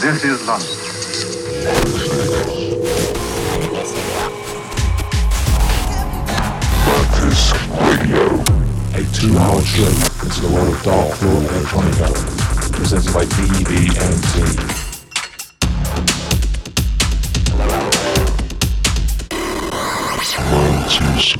This is London. A two-hour trip into the world of dark floor electronica, presented by DVNT. Mantis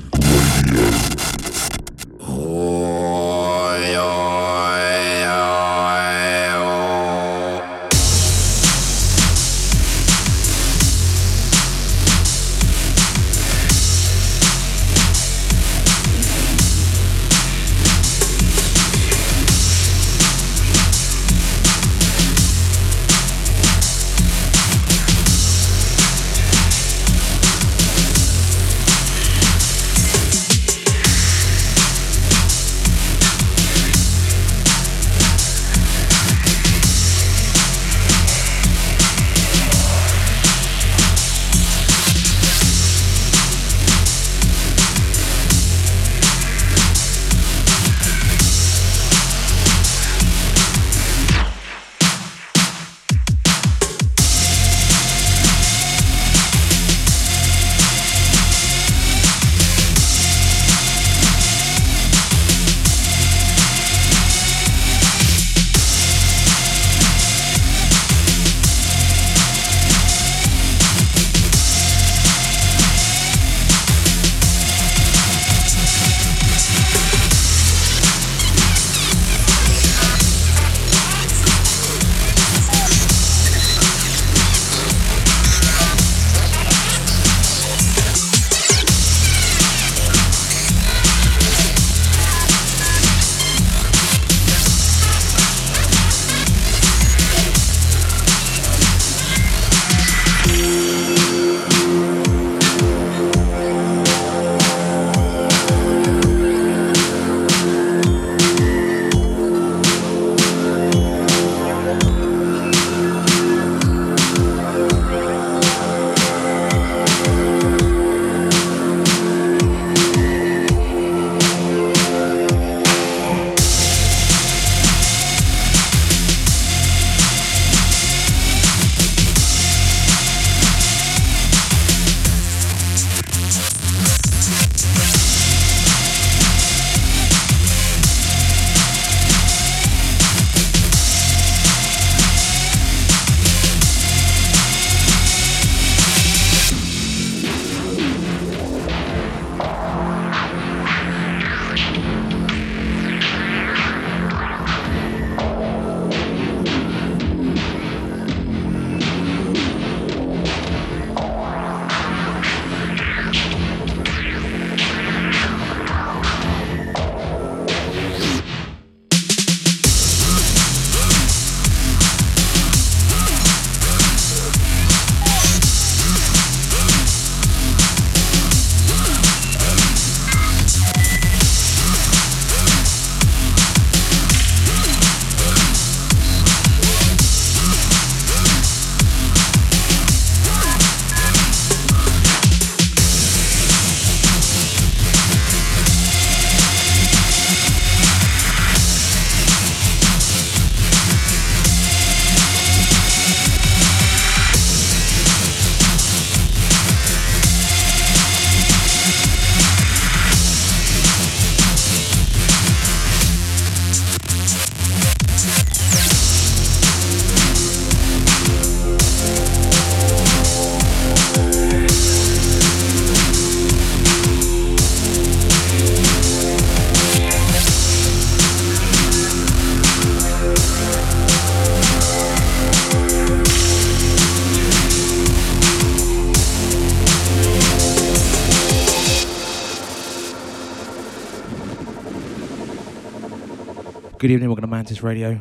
Good evening, welcome to Mantis Radio.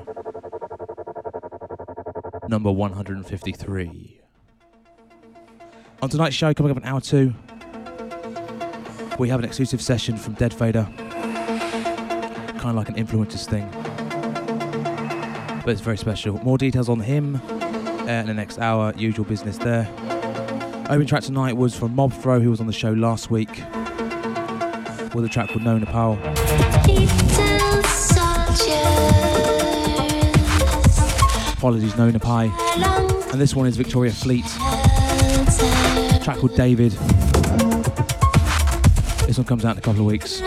Number 153. On tonight's show, coming up in hour two, we have an exclusive session from Dead Fader. Kind of like an influencers thing. But it's very special. More details on him uh, in the next hour, usual business there. Opening track tonight was from Mob Throw, who was on the show last week, with a track called No Nepal. Apologies, Nona Pi. And this one is Victoria Fleet. Track called David. This one comes out in a couple of weeks.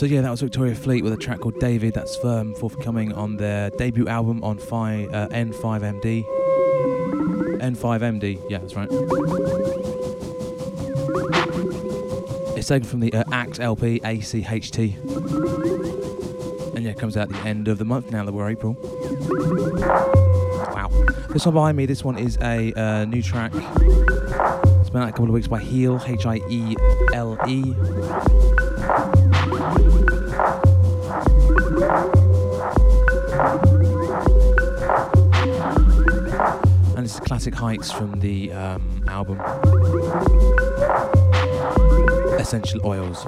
So yeah, that was Victoria Fleet with a track called David. That's firm forthcoming on their debut album on Fi, uh, N5MD. N5MD, yeah, that's right. It's taken from the uh, Act LP, ACHT. And yeah, it comes out at the end of the month now that we're April. Wow. This one behind me, this one is a uh, new track. It's been out a couple of weeks by Hiele, H I E L E. Classic Heights from the um, album Essential Oils.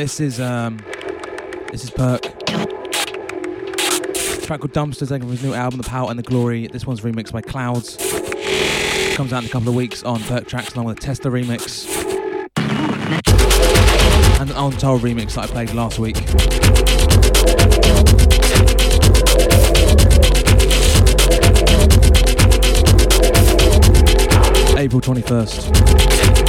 This is um, this is Perc. track called Dumpsters, taken from his new album, The Power and the Glory. This one's remixed by Clouds. Comes out in a couple of weeks on Perc Trax, along with a Tessela remix and an Untold remix that I played last week. April 21st.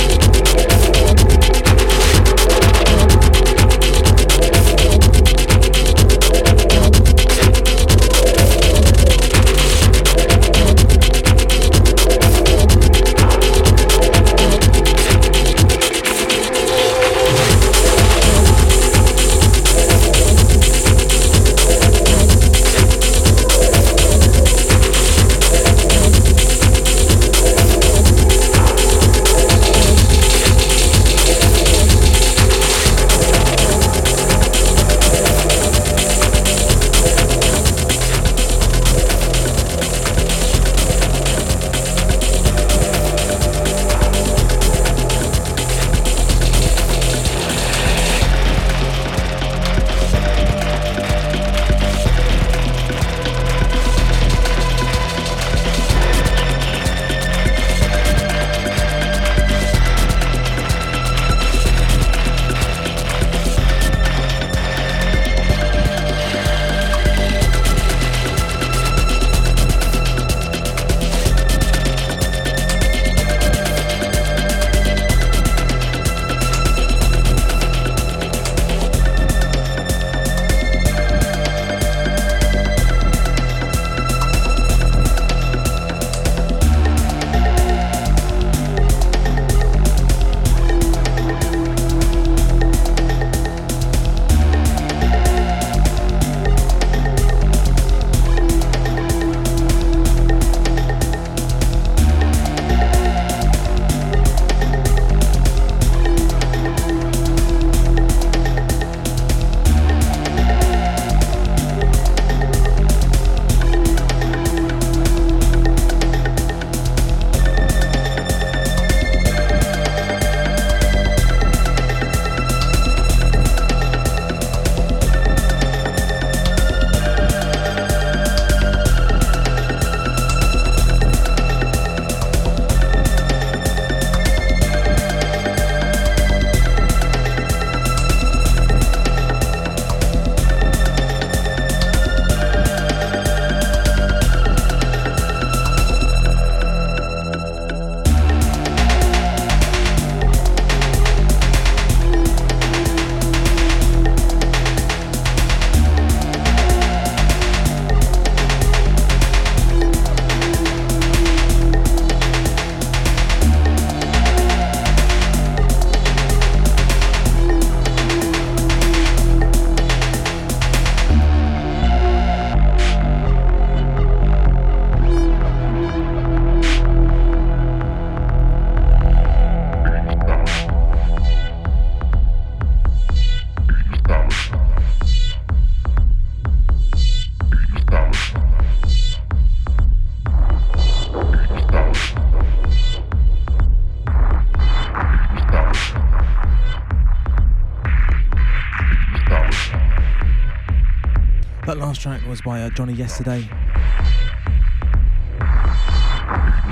Track was by uh, Johnny Yesterday.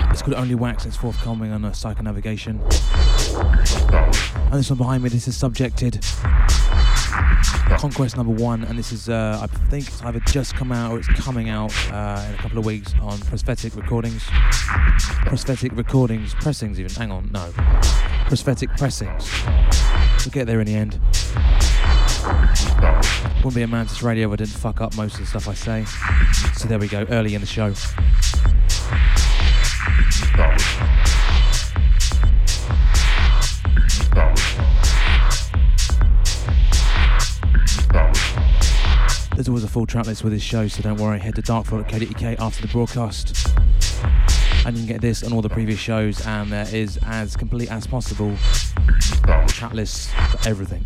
It's called Only Wax. It's forthcoming on uh, Psychonavigation. And this one behind me, this is Subjected. Conquest number one, and this is, uh, I think it's either just come out or it's coming out uh, in a couple of weeks on Prosthetic Recordings. Prosthetic Recordings, Pressings even. Hang on, no. Prosthetic Pressings. We'll get there in the end. Wouldn't be a Mantis Radio if I didn't fuck up most of the stuff I say. So there we go, early in the show. There's always a full track list with this show, so don't worry. Head to darkfloor.co.uk after the broadcast. And you can get this and all the previous shows, and there is as complete as possible track list for everything.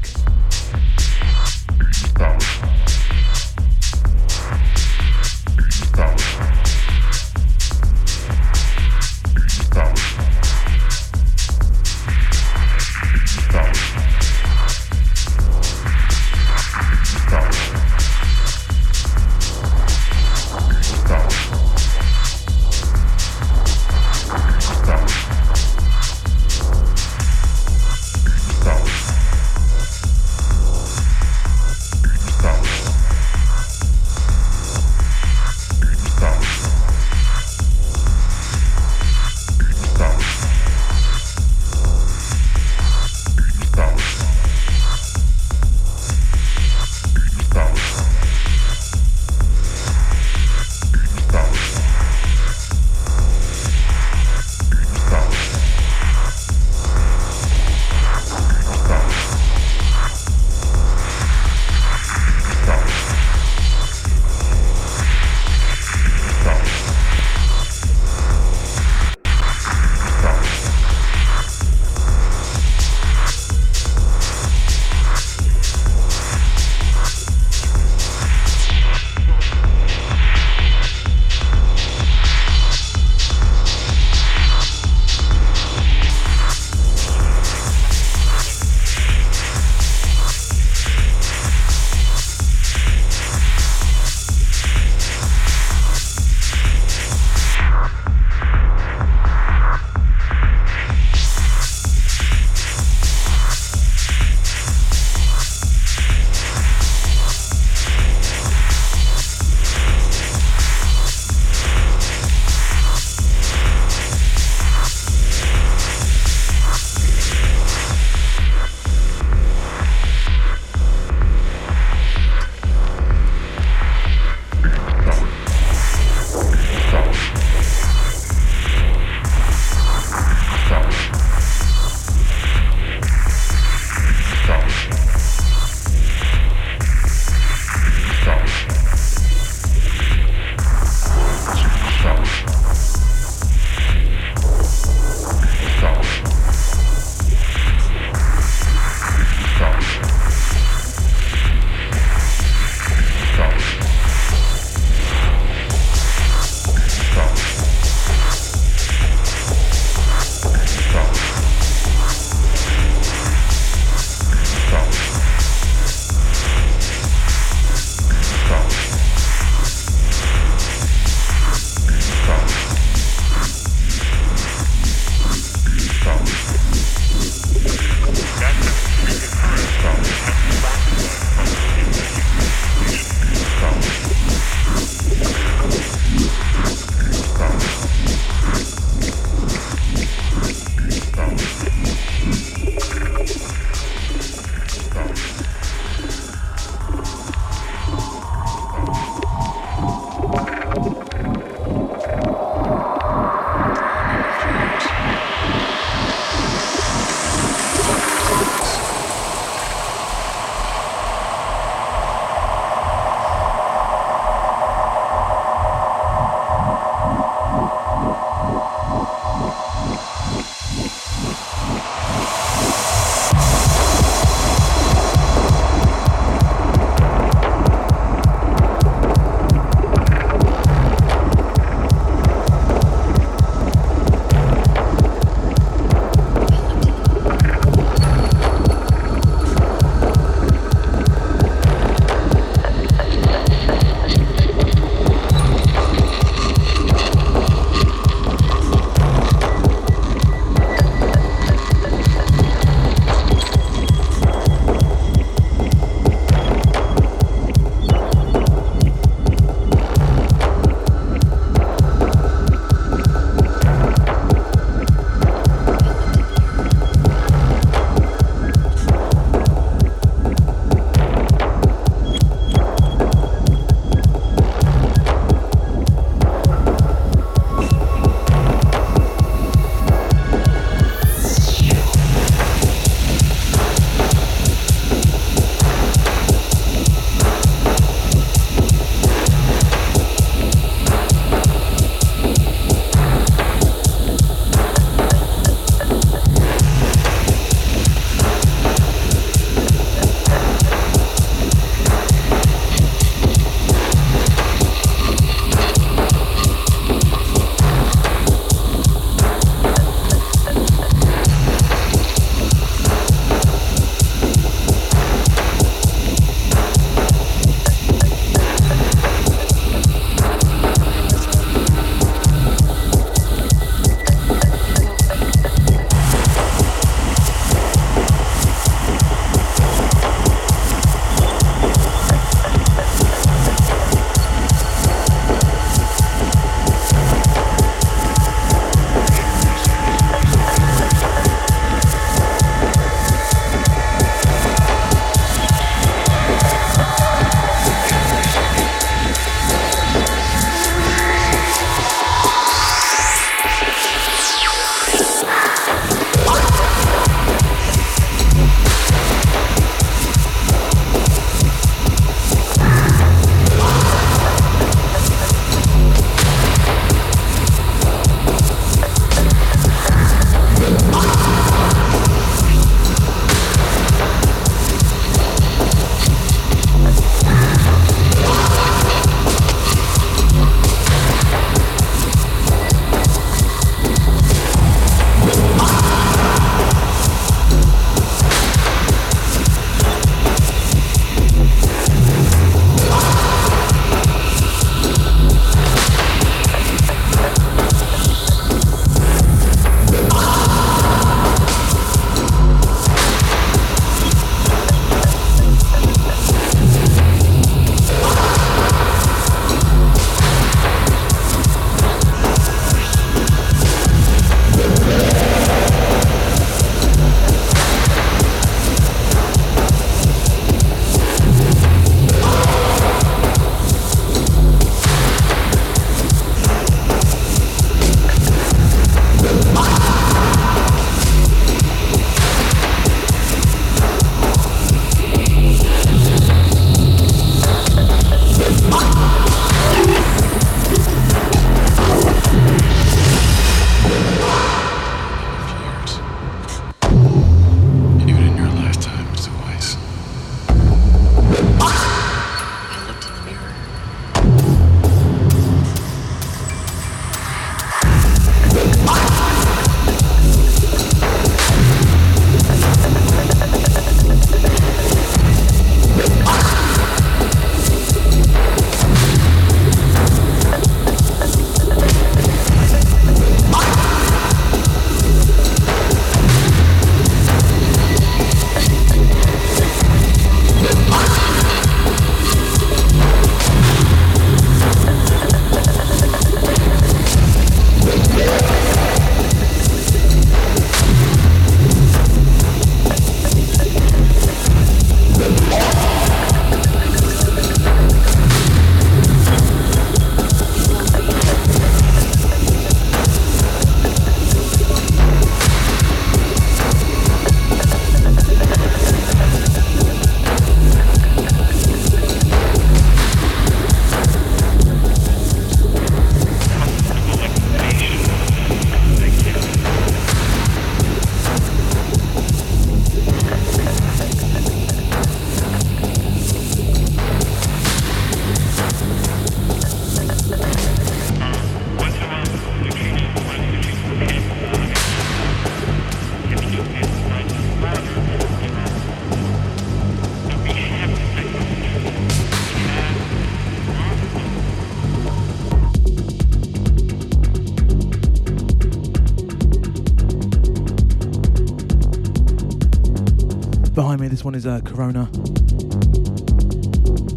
One is uh, Corona.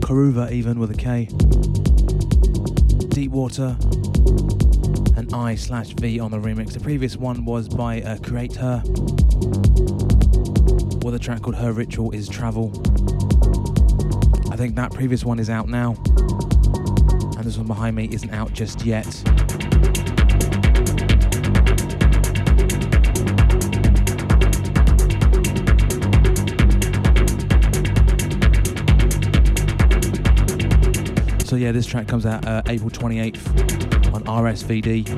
Karuva, even with a K. Deep Water. And I slash V on the remix. The previous one was by uh, Create Her. With a track called Her Ritual is Travel. I think that previous one is out now. And this one behind me isn't out just yet. So yeah, this track comes out uh, April 28th on RSVD.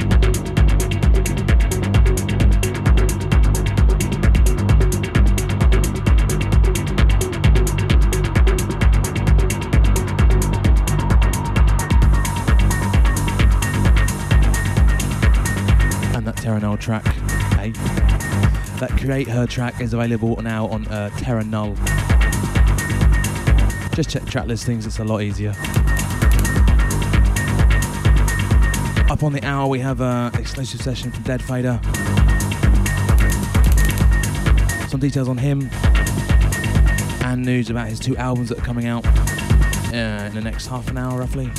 And that Terra Null track, hey, that Create Her track is available now on uh, Terra Null. Just check track listings, it's a lot easier. Up on the hour, we have an exclusive session from Dead Fader. Some details on him and news about his two albums that are coming out uh, in the next half an hour, roughly.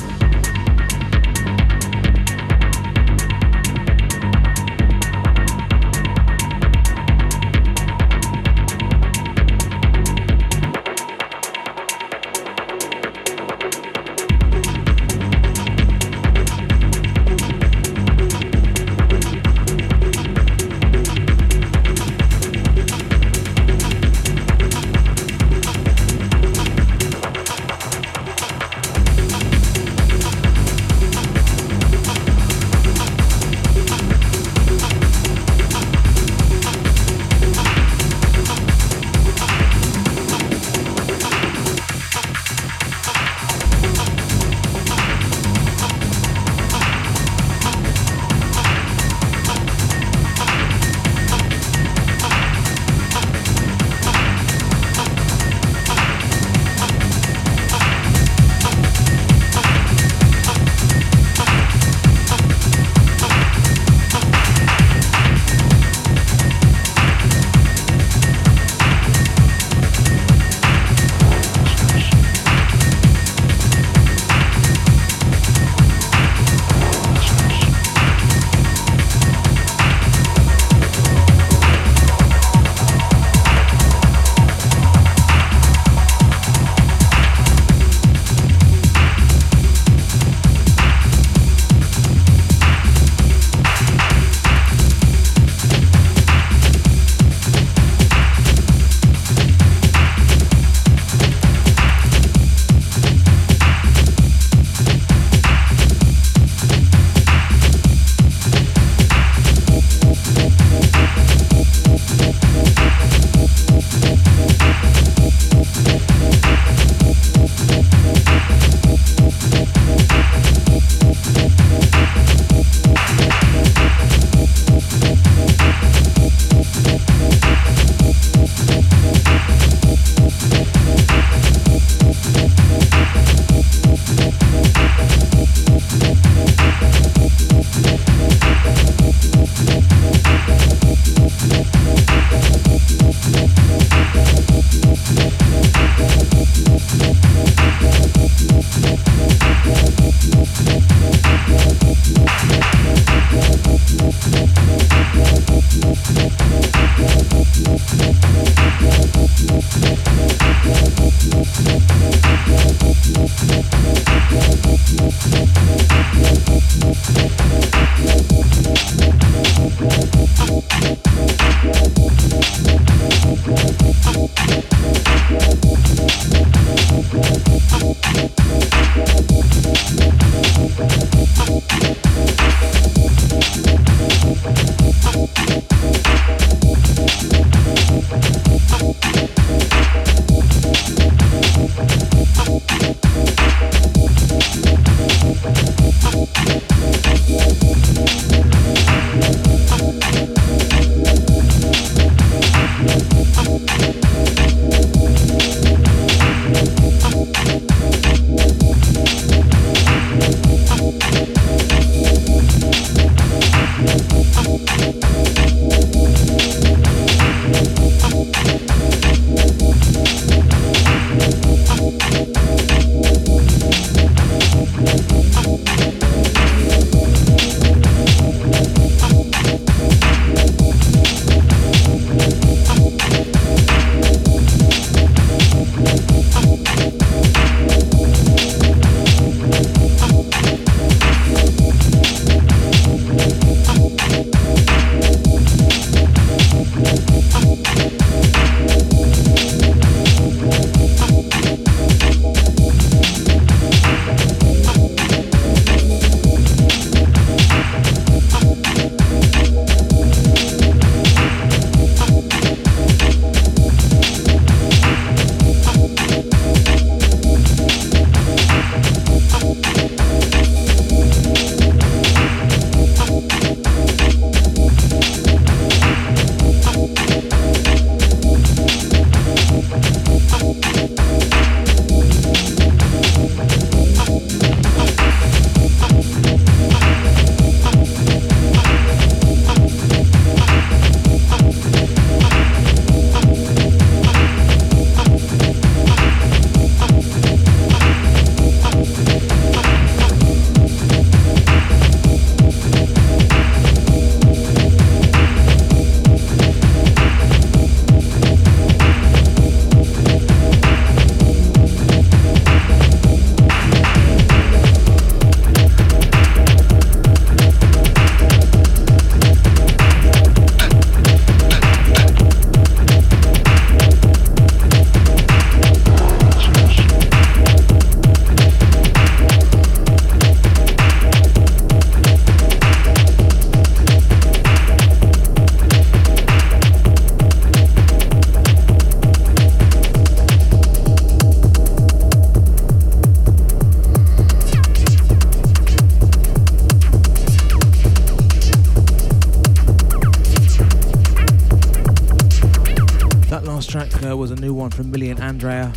Andrea.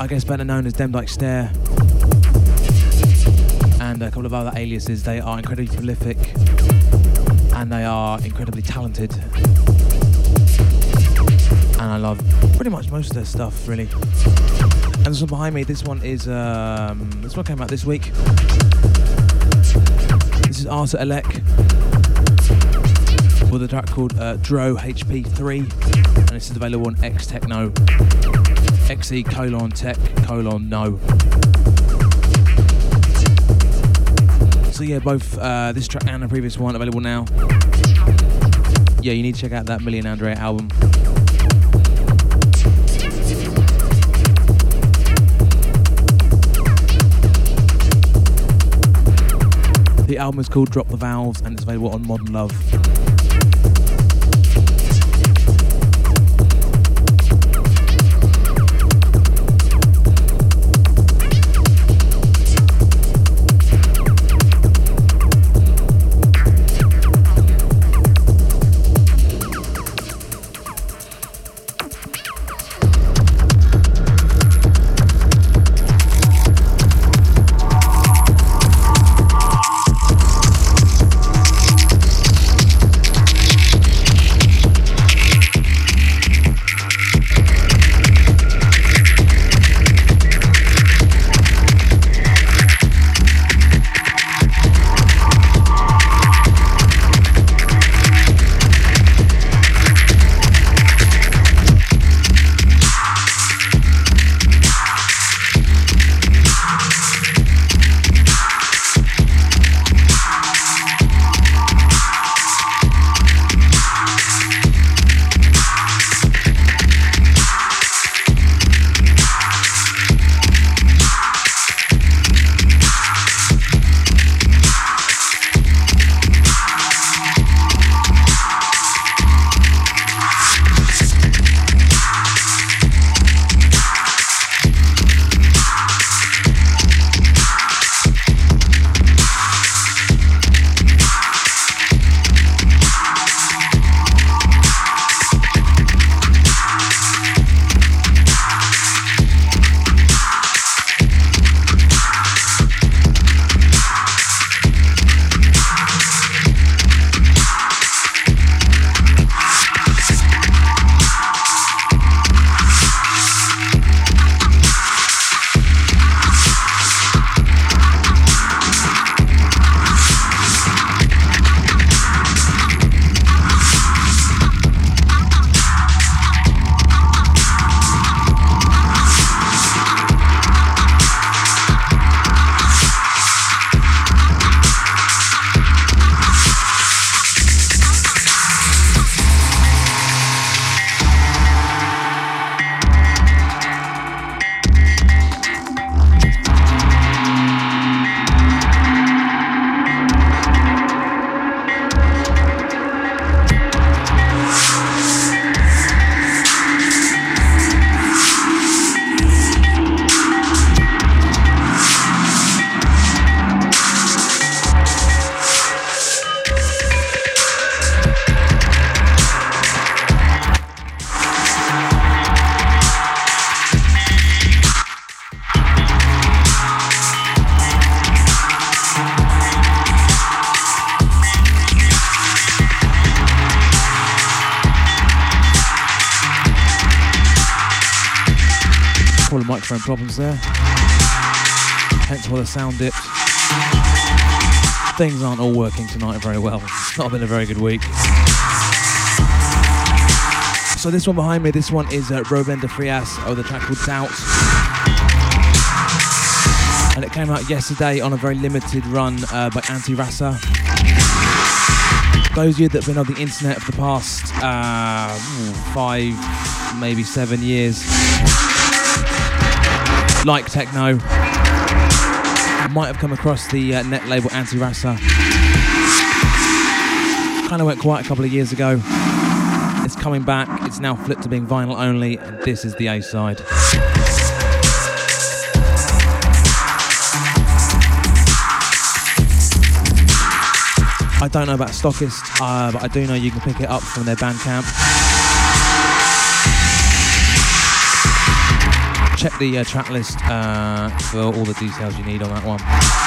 I guess better known as Demdike Stare. And a couple of other aliases. They are incredibly prolific and they are incredibly talented. And I love pretty much most of their stuff, really. And this one behind me, this one is um, this one came out this week. This is Arthur Elec with a track called uh, Dro HP3, and this is available on X Techno, XE colon Tech colon No. So yeah, both uh, this track and the previous one available now. Yeah, you need to check out that Millie & Andrea album. The album is called Drop the Vowels and it's available on Modern Love. There. Hence why the sound dipped. Things aren't all working tonight very well. It's not been a very good week. So this one behind me, this one is uh, Ruben de Frias of the track called Doubt. And it came out yesterday on a very limited run uh, by Anti-Rasa. Those of you that have been on the internet for the past uh, five, maybe seven years, like techno. Might have come across the uh, net label Anti-Rasa. Kind of went quiet a couple of years ago. It's coming back. It's now flipped to being vinyl only. And this is the A side. I don't know about Stockist, uh, but I do know you can pick it up from their Bandcamp. Check the uh, track list uh, for all the details you need on that one.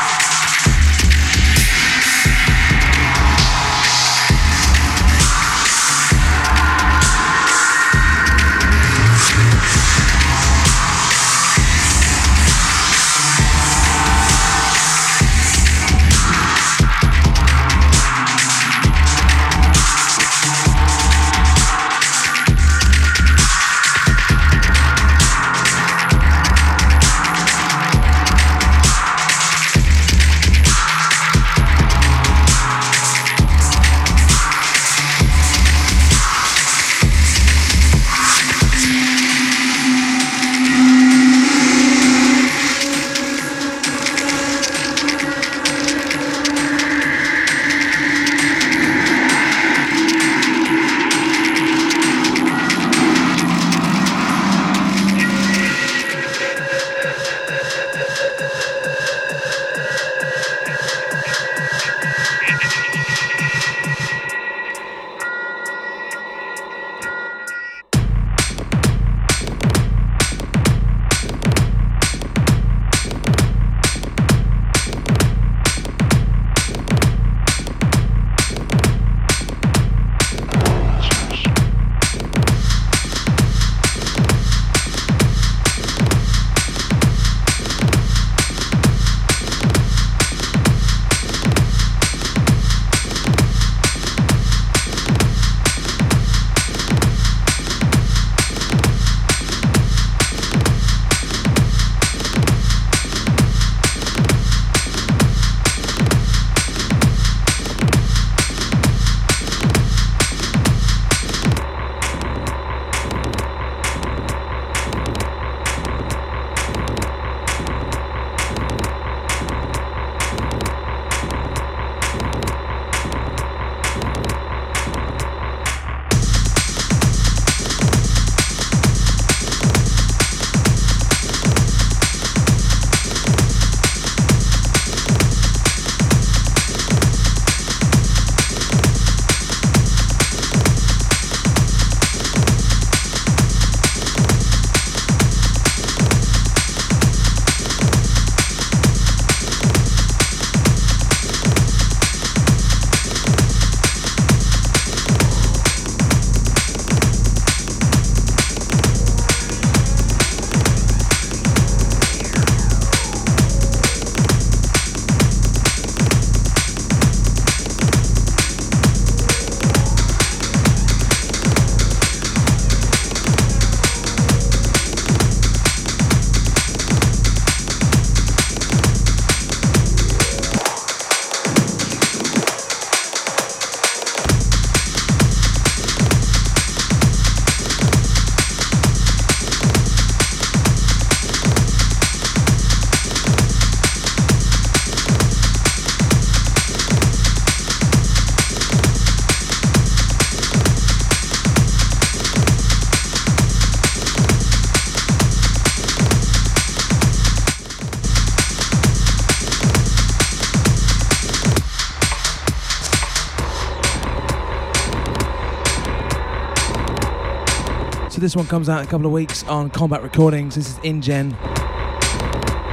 So this one comes out in a couple of weeks on Combat Recordings. This is InGen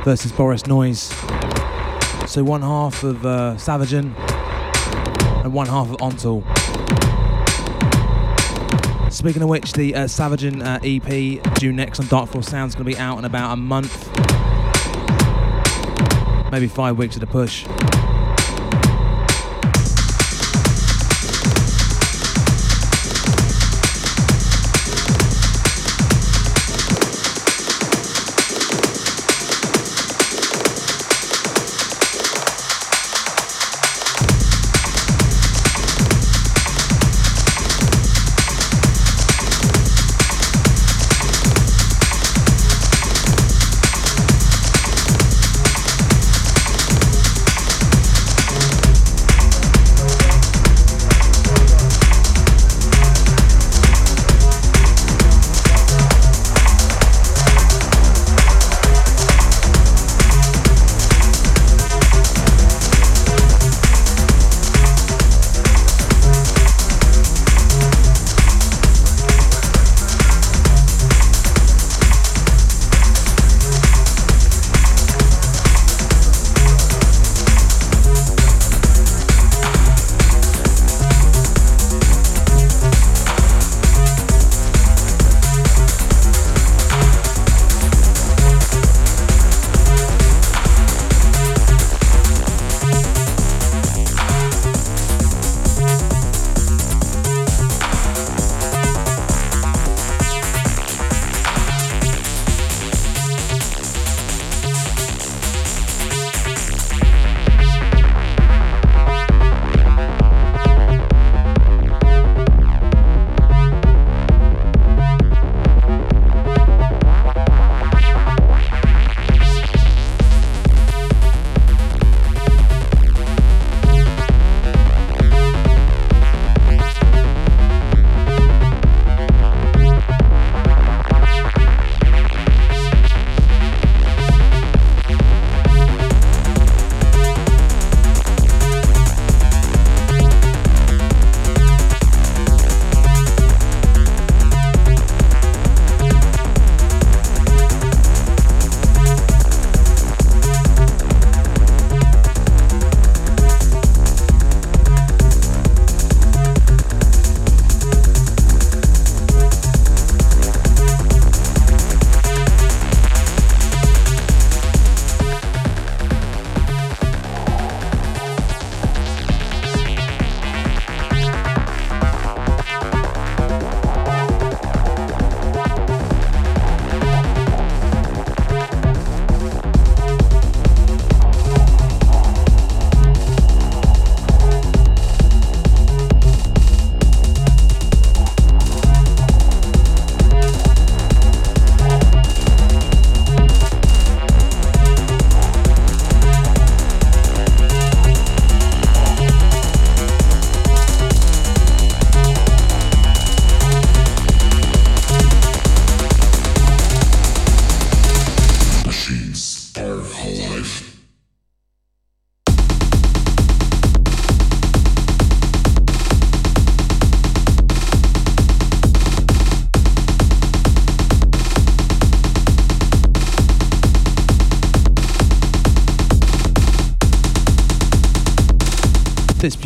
versus Boris Noise. So one half of uh, Savagen and one half of Ontal. Speaking of which, the uh, Savagen uh, EP due next on Dark Force Sound is going to be out in about a month, maybe five weeks at a push.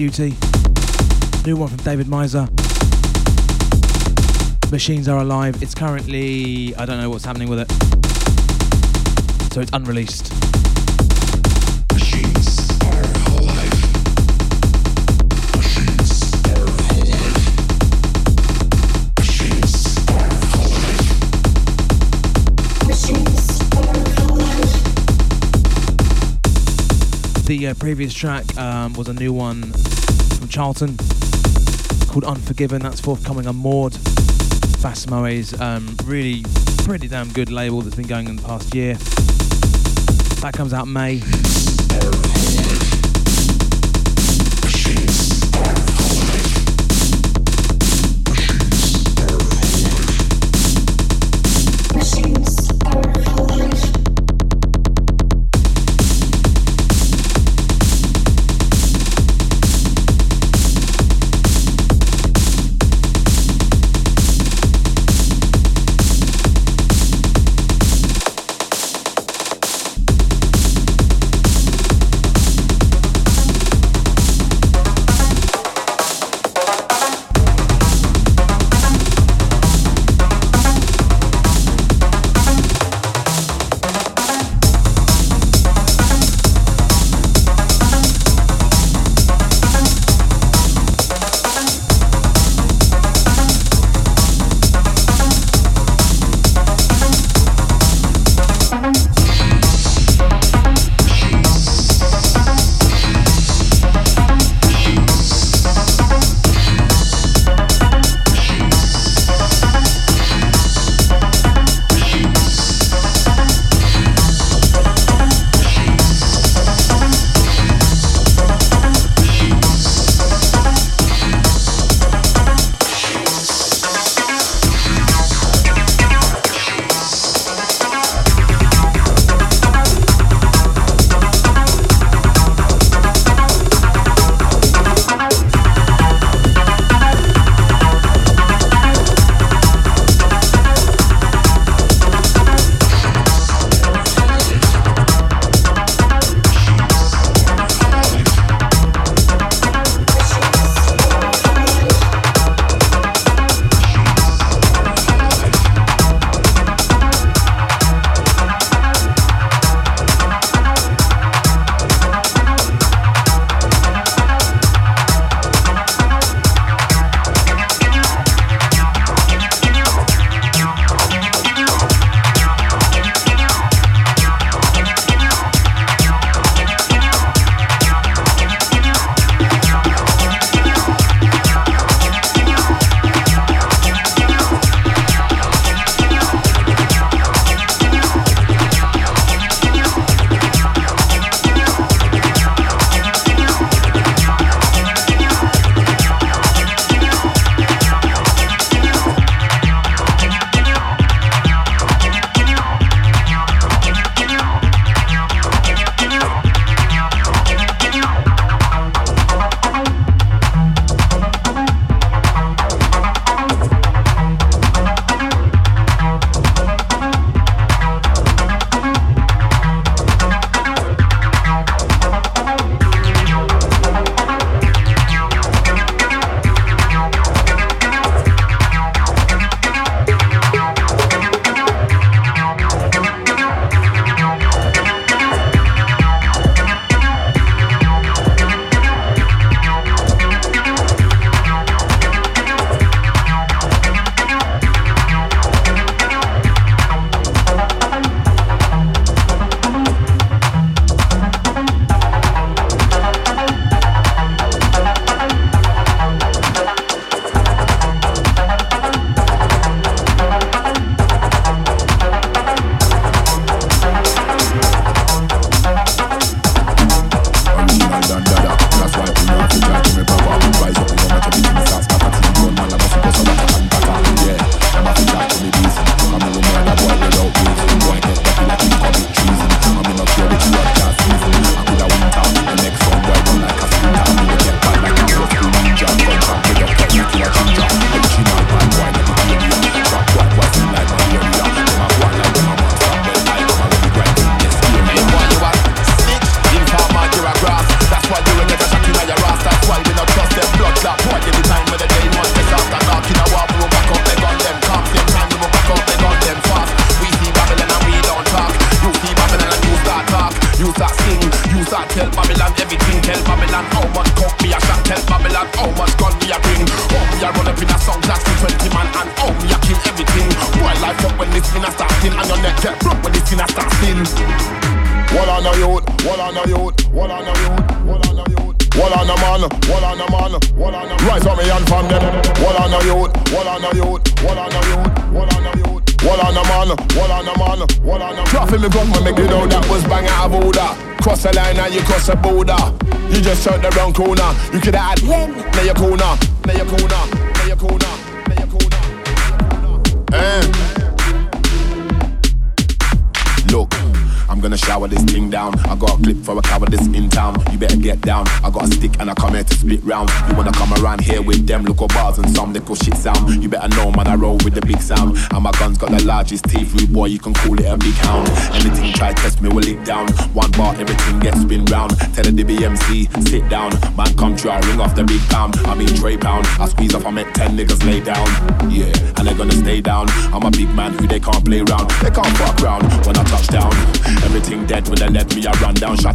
Beauty. New one from David Miser. Machines Are Alive. It's currently, I don't know what's happening with it. So it's unreleased. Machines are alive. Machines are alive. The uh, previous track um, was a new one Charlton called Unforgiven. That's forthcoming on Maud. Fasmoe's um, really pretty damn good label that's been going in the past year. That comes out May.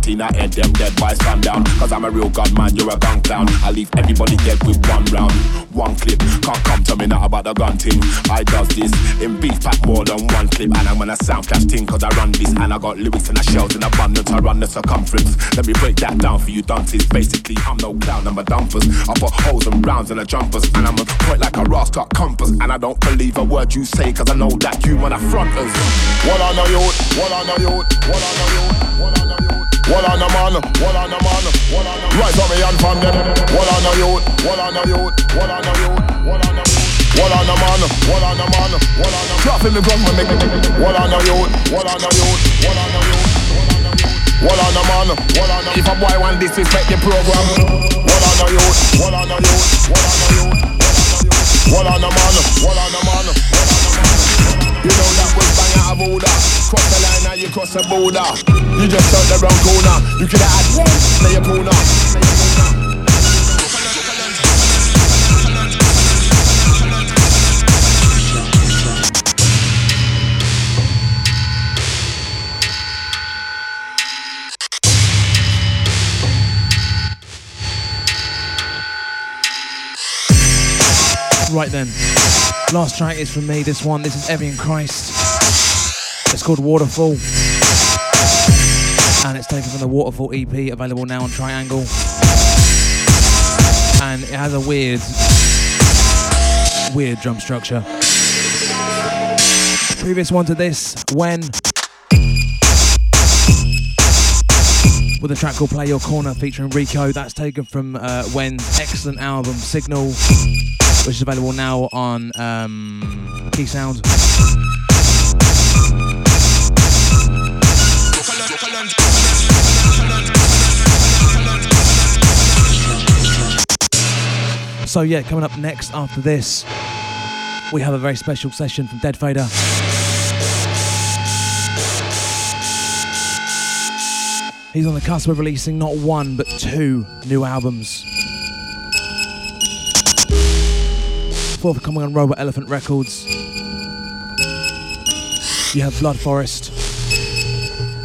I head them dead by stand down. Cause I'm a real god man, you're a gun clown. I leave everybody dead with one round, one clip. Can't come to me now about the gun thing. I does this in beef pack more than one clip. And I'm gonna sound clash thing cause I run this. And I got lyrics and I shells in abundance. I run the circumference. Let me break that down for you dunces. Basically, I'm no clown, I'm a dumpers. I put holes and rounds in the jumpers. And I'm a point like a rascal compass. And I don't believe a word you say cause I know that you wanna front us. What I know you, what I know youth. what I know youth. what on a man, what on a man, what on a Rise up me hand from them. What on a youth, what on a youth, what on a youth, what on a what on a man, what on a man, what on a Dropping me gun when me What on a youth, what on a youth, what on a youth what on a man, what on a If a boy want disrespect the program What on a youth, what on a youth, what on a youth What on a man, what on a man, what on a man You know that was order Cross the line you cross the border. You just the wrong corner. You could your corner. Right then, last track is from me. This one, this is Evian Christ. It's called Waterfall, and it's taken from the Waterfall EP, available now on Tri Angle. And it has a weird, weird drum structure. Previous one to this, when with a track called Play Your Corner featuring Riko. That's taken from uh, Wen's excellent album Signal which is available now on um, Keysound. So yeah, coming up next after this, we have a very special session from Dead Fader. He's on the cusp of releasing not one but two new albums. forthcoming on Robot Elephant Records. You have Blood Forest,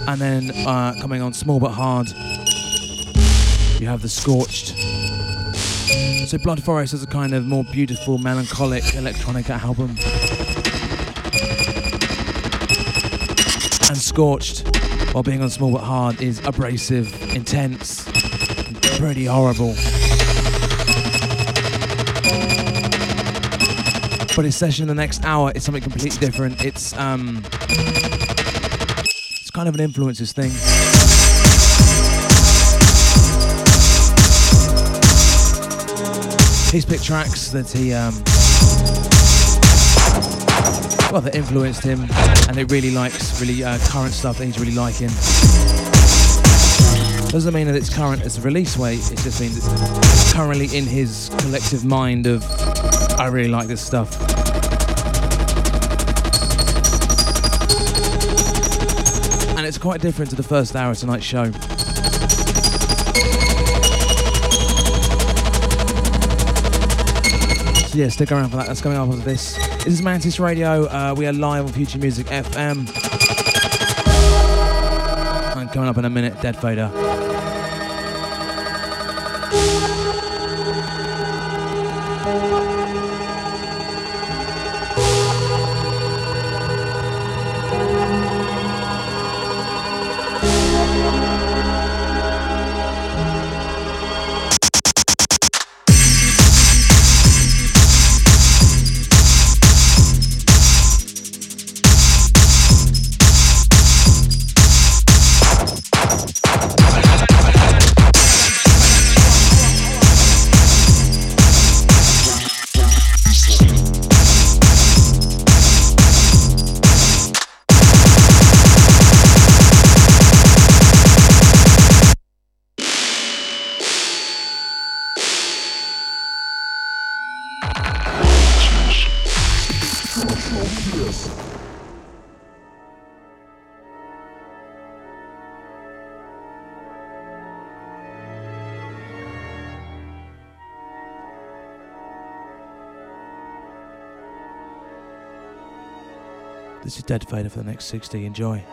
and then uh, coming on Small But Hard, you have The Scorched. So Blood Forest is a kind of more beautiful, melancholic electronic album. And Scorched, while being on Small But Hard, is abrasive, intense, pretty horrible. But his session the next hour is something completely different. It's um, it's kind of an influences thing. He's picked tracks that he um, well that influenced him, and he really likes really uh, current stuff that he's really liking. Doesn't mean that it's current as a release weight. It just means it's currently in his collective mind of I really like this stuff. It's quite different to the first hour of tonight's show. So yeah, stick around for that. That's coming up after this. This is Mantis Radio. Uh, we are live on Future Music FM. And coming up in a minute, Dead Fader. Dead Fader for the next 60. Enjoy.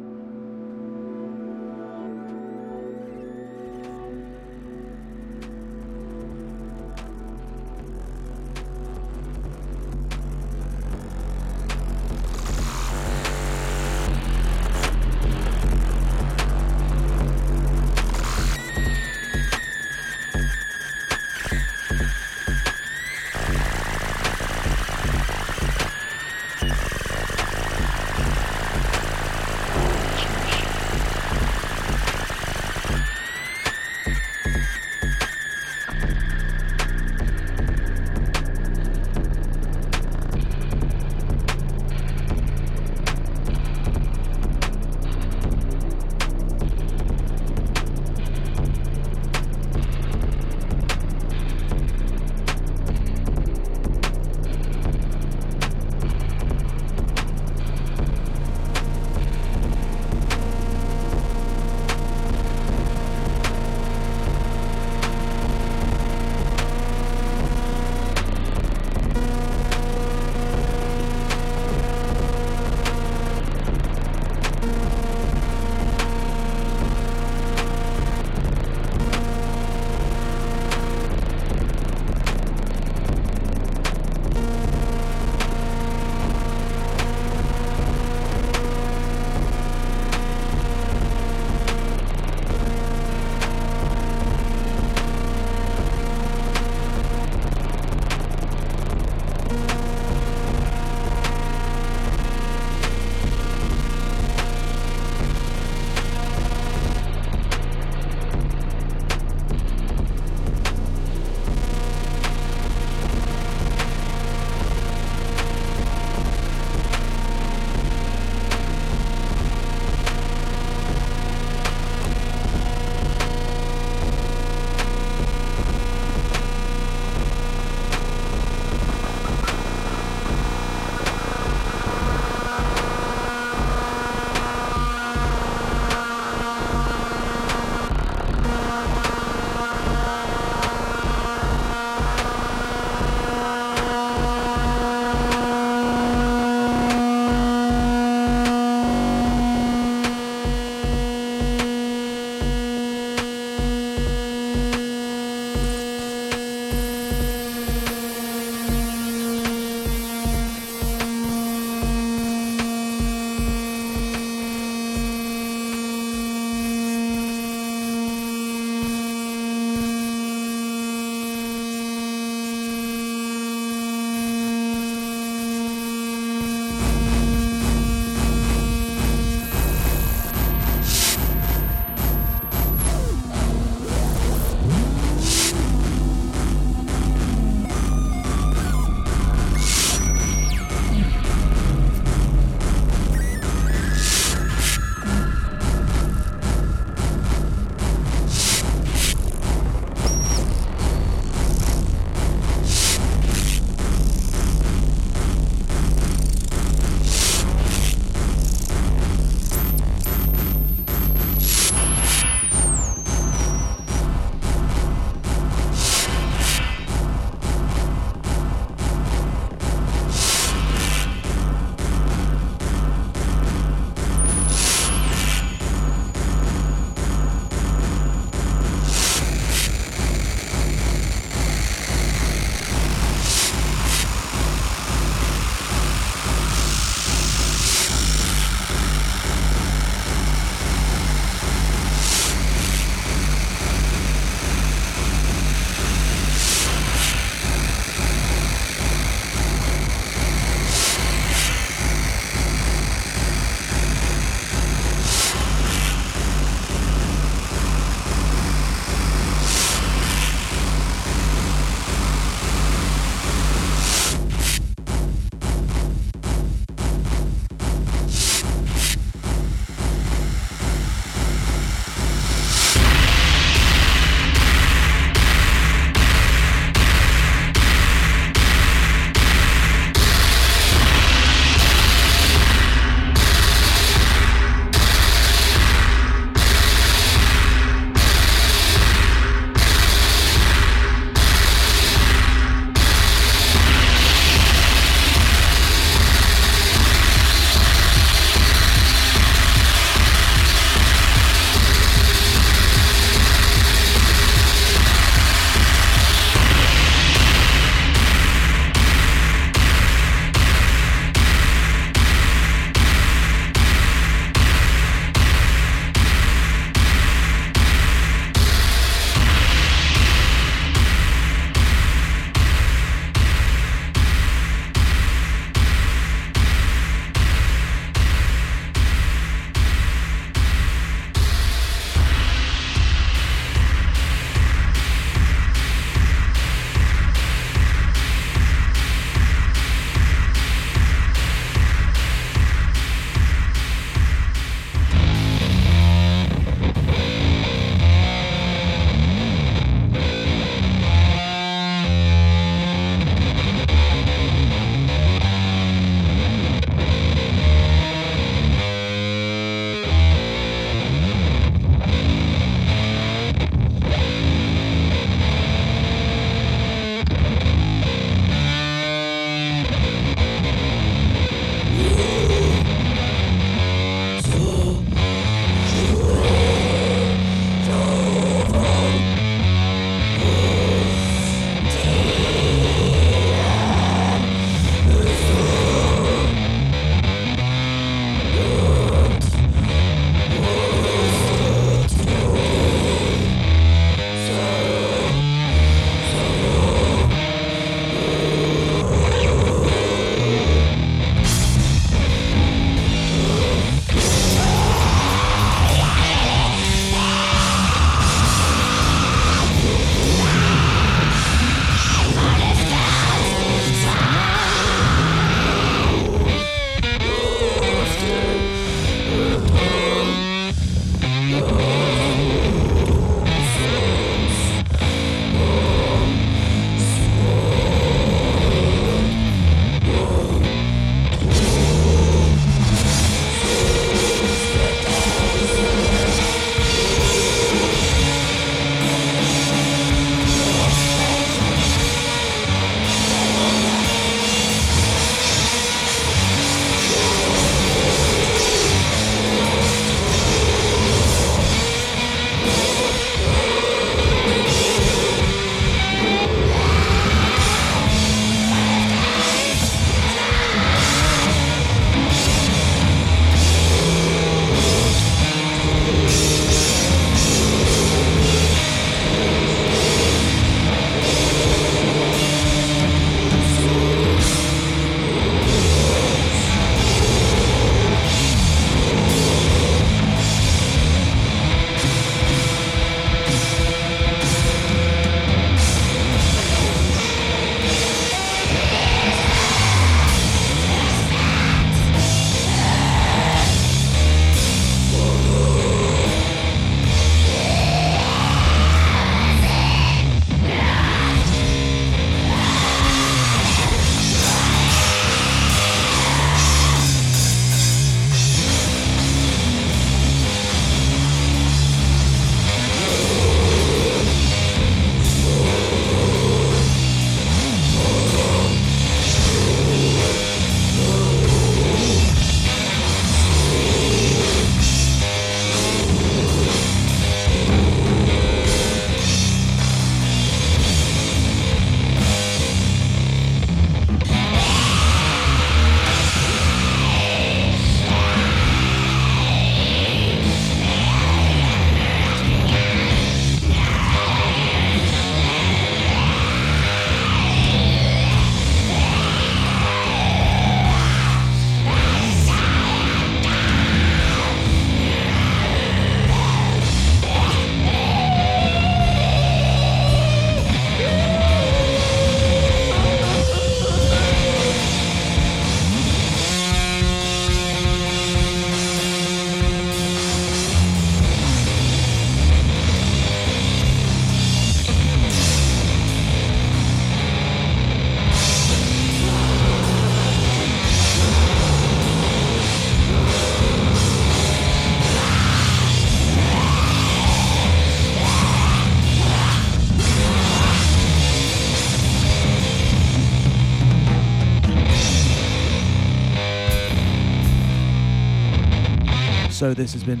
So this has been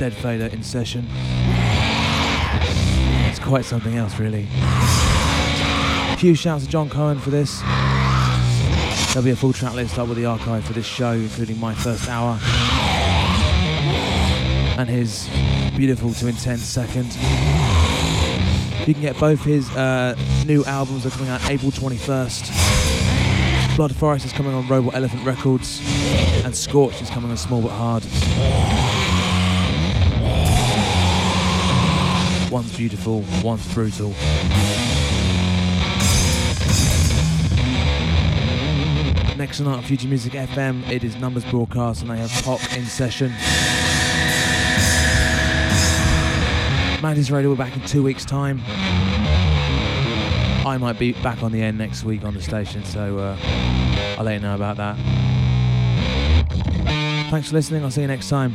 Dead Fader in session. It's quite something else, really. Huge shouts to John Cohen for this. There'll be a full track list up with the archive for this show, including my first hour and his beautiful to intense second. You can get both his uh, new albums are coming out April 21st. Blood Forest is coming on Robot Elephant Records, Scorch is coming on Small But Hard. One's beautiful, one's brutal. Next tonight on Future Music FM, it is Numbers Broadcast, and they have Pop in session. Madness Radio, we're back in two weeks' time. I might be back on the end next week on the station, so uh, I'll let you know about that. Thanks for listening, I'll see you next time.